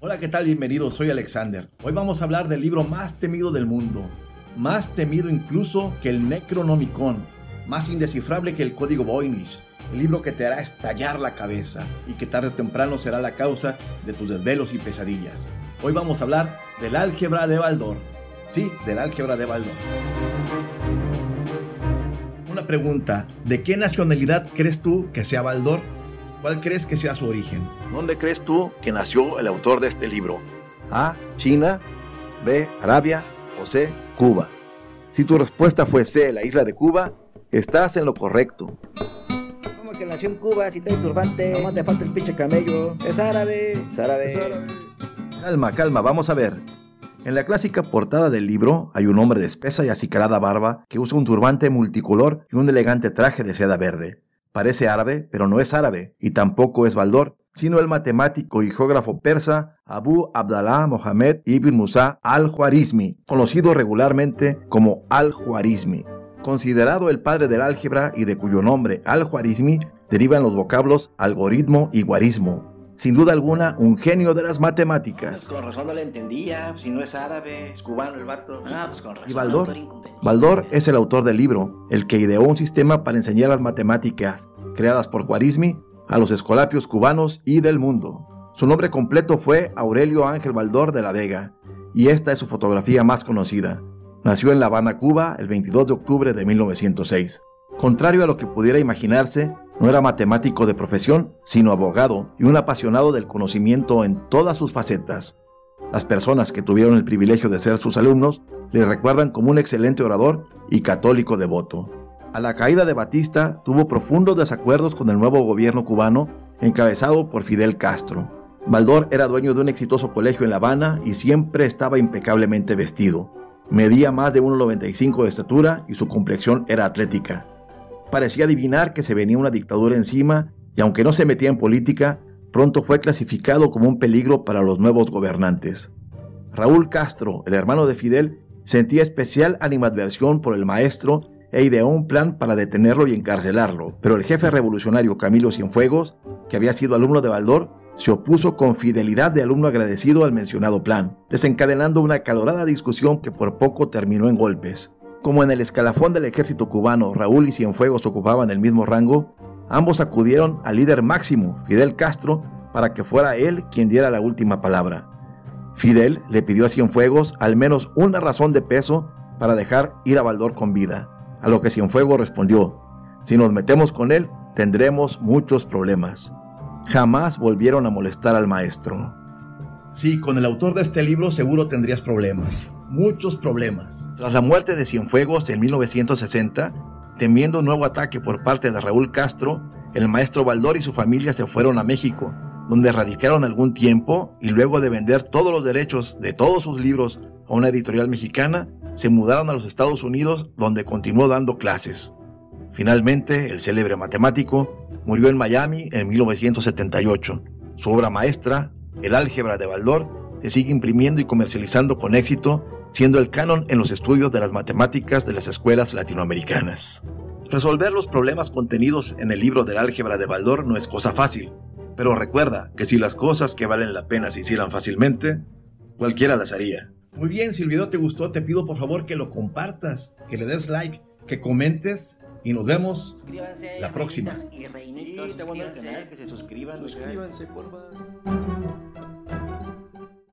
Hola, ¿qué tal? Bienvenidos, soy Alexander. Hoy vamos a hablar del libro más temido del mundo, más temido incluso que el Necronomicon, más indescifrable que el código Voynich, el libro que te hará estallar la cabeza y que tarde o temprano será la causa de tus desvelos y pesadillas. Hoy vamos a hablar del álgebra de Baldor. Sí, del álgebra de Baldor. Una pregunta, ¿de qué nacionalidad crees tú que sea Baldor? ¿Cuál crees que sea su origen? ¿Dónde crees tú que nació el autor de este libro? A. China. B. Arabia. O C. Cuba. Si tu respuesta fue C. La isla de Cuba, estás en lo correcto. ¿Cómo que nació en Cuba si trae turbante? Nomás te falta el pinche camello. Es árabe. Es árabe. Es árabe. Calma, calma, vamos a ver. En la clásica portada del libro hay un hombre de espesa y acicalada barba que usa un turbante multicolor y un elegante traje de seda verde. Parece árabe, pero no es árabe, y tampoco es Baldor, sino el matemático y geógrafo persa Abu Abdallah Mohammed ibn Musa al-Khwarizmi, conocido regularmente como al-Khwarizmi. Considerado el padre del álgebra y de cuyo nombre al-Khwarizmi derivan los vocablos algoritmo y guarismo, sin duda alguna, un genio de las matemáticas. Con razón no le entendía, si no es árabe, es cubano el vato. Ah, pues con razón. ¿Y Baldor? Baldor es el autor del libro, el que ideó un sistema para enseñar las matemáticas, creadas por Juarizmi, a los escolapios cubanos y del mundo. Su nombre completo fue Aurelio Ángel Baldor de la Vega, y esta es su fotografía más conocida. Nació en La Habana, Cuba, el 22 de octubre de 1906. Contrario a lo que pudiera imaginarse, no era matemático de profesión, sino abogado y un apasionado del conocimiento en todas sus facetas. Las personas que tuvieron el privilegio de ser sus alumnos le recuerdan como un excelente orador y católico devoto. A la caída de Batista tuvo profundos desacuerdos con el nuevo gobierno cubano encabezado por Fidel Castro. Baldor era dueño de un exitoso colegio en La Habana y siempre estaba impecablemente vestido. Medía más de 1,95 de estatura y su complexión era atlética parecía adivinar que se venía una dictadura encima y aunque no se metía en política, pronto fue clasificado como un peligro para los nuevos gobernantes. Raúl Castro, el hermano de Fidel, sentía especial animadversión por el maestro e ideó un plan para detenerlo y encarcelarlo, pero el jefe revolucionario Camilo Cienfuegos, que había sido alumno de Baldor, se opuso con fidelidad de alumno agradecido al mencionado plan, desencadenando una calorada discusión que por poco terminó en golpes. Como en el escalafón del ejército cubano Raúl y Cienfuegos ocupaban el mismo rango, ambos acudieron al líder máximo, Fidel Castro, para que fuera él quien diera la última palabra. Fidel le pidió a Cienfuegos al menos una razón de peso para dejar ir a Baldor con vida, a lo que Cienfuegos respondió, si nos metemos con él, tendremos muchos problemas. Jamás volvieron a molestar al maestro. Sí, con el autor de este libro seguro tendrías problemas muchos problemas. Tras la muerte de Cienfuegos en 1960, temiendo un nuevo ataque por parte de Raúl Castro, el maestro Baldor y su familia se fueron a México, donde radicaron algún tiempo y luego de vender todos los derechos de todos sus libros a una editorial mexicana, se mudaron a los Estados Unidos donde continuó dando clases. Finalmente, el célebre matemático murió en Miami en 1978. Su obra maestra, El álgebra de Baldor, se sigue imprimiendo y comercializando con éxito siendo el canon en los estudios de las matemáticas de las escuelas latinoamericanas. Resolver los problemas contenidos en el libro del álgebra de Baldor no es cosa fácil, pero recuerda que si las cosas que valen la pena se hicieran fácilmente, cualquiera las haría. Muy bien, si el video te gustó, te pido por favor que lo compartas, que le des like, que comentes y nos vemos la próxima. Y reinitos, sí, canal, que se suscriban. Suscríbanse, por favor.